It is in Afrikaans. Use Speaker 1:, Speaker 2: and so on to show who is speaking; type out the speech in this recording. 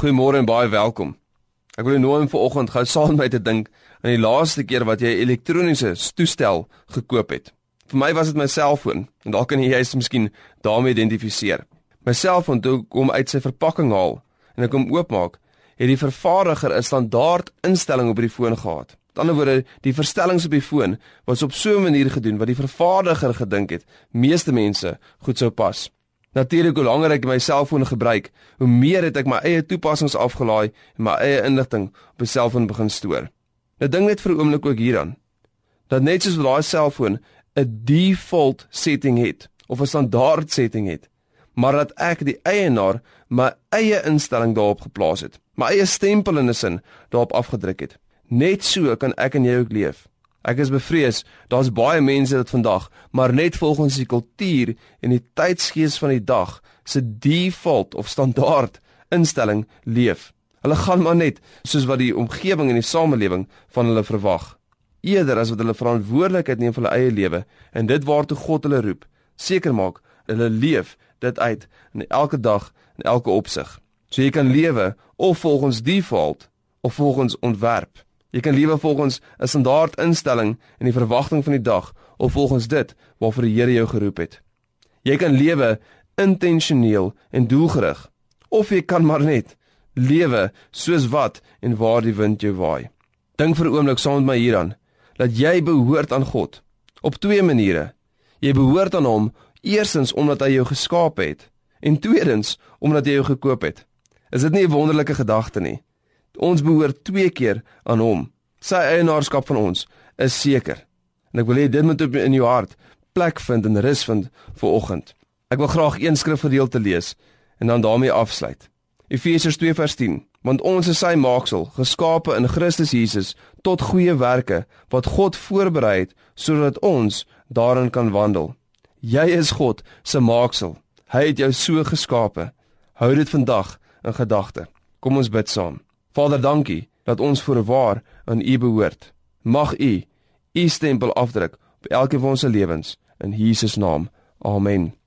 Speaker 1: Goeiemôre en baie welkom. Ek wil jou nooi om vanoggend gou saam met my te dink aan die laaste keer wat jy 'n elektroniese toestel gekoop het. Vir my was dit my selfoon en dalk kan jy jy's miskien daarmee identifiseer. My selfoon toe kom uit sy verpakking haal en ek hom oopmaak, het die vervaardiger 'n standaard instelling op die foon gehad. Met ander woorde, die verstellings op die foon was op so 'n manier gedoen wat die vervaardiger gedink het meeste mense goed sou pas. Natuurlik hoe langer ek my selfoon gebruik, hoe meer het ek my eie toepassings afgelaai en my eie inligting op my selfoon begin stoor. Nou ding net vir 'n oomblik ook hieraan. Dat net soos daai selfoon 'n default setting het of 'n standaard setting het, maar dat ek die eienaar my eie instelling daarop geplaas het, my eie stempel in 'n sin daarop afgedruk het. Net so kan ek en jy ook leef. Ek is bevrees, daar's baie mense wat vandag, maar net volgens die kultuur en die tydsgees van die dag se default of standaard instelling leef. Hulle gaan maar net soos wat die omgewing en die samelewing van hulle verwag, eerder as wat hulle verantwoordelikheid neem vir hulle eie lewe en dit waartoe God hulle roep, seker maak hulle leef dit uit in elke dag en elke opsig. So jy kan lewe of volgens default of volgens ontwerp. Jy kan lewe volgens 'n standaard instelling en die verwagting van die dag of volgens dit waarvoor die Here jou geroep het. Jy kan lewe intentioneel en doelgerig of jy kan maar net lewe soos wat en waar die wind jou waai. Dink vir 'n oomblik saam met my hieraan dat jy behoort aan God op twee maniere. Jy behoort aan hom eerstens omdat hy jou geskaap het en tweedens omdat hy jou gekoop het. Is dit nie 'n wonderlike gedagte nie? Ons behoort twee keer aan hom. Sy eienaarskap van ons is seker. En ek wil hê dit moet in jou hart plek vind en rus vind vir oggend. Ek wil graag een skrifgedeelte lees en dan daarmee afsluit. Efesiërs 2:10 Want ons is sy maaksel, geskape in Christus Jesus tot goeie werke wat God voorberei het sodat ons daarin kan wandel. Jy is God se maaksel. Hy het jou so geskape. Hou dit vandag in gedagte. Kom ons bid saam. Vader, dankie dat ons voorwaar aan U behoort. Mag U U stempel afdruk op elkeen van ons se lewens in Jesus naam. Amen.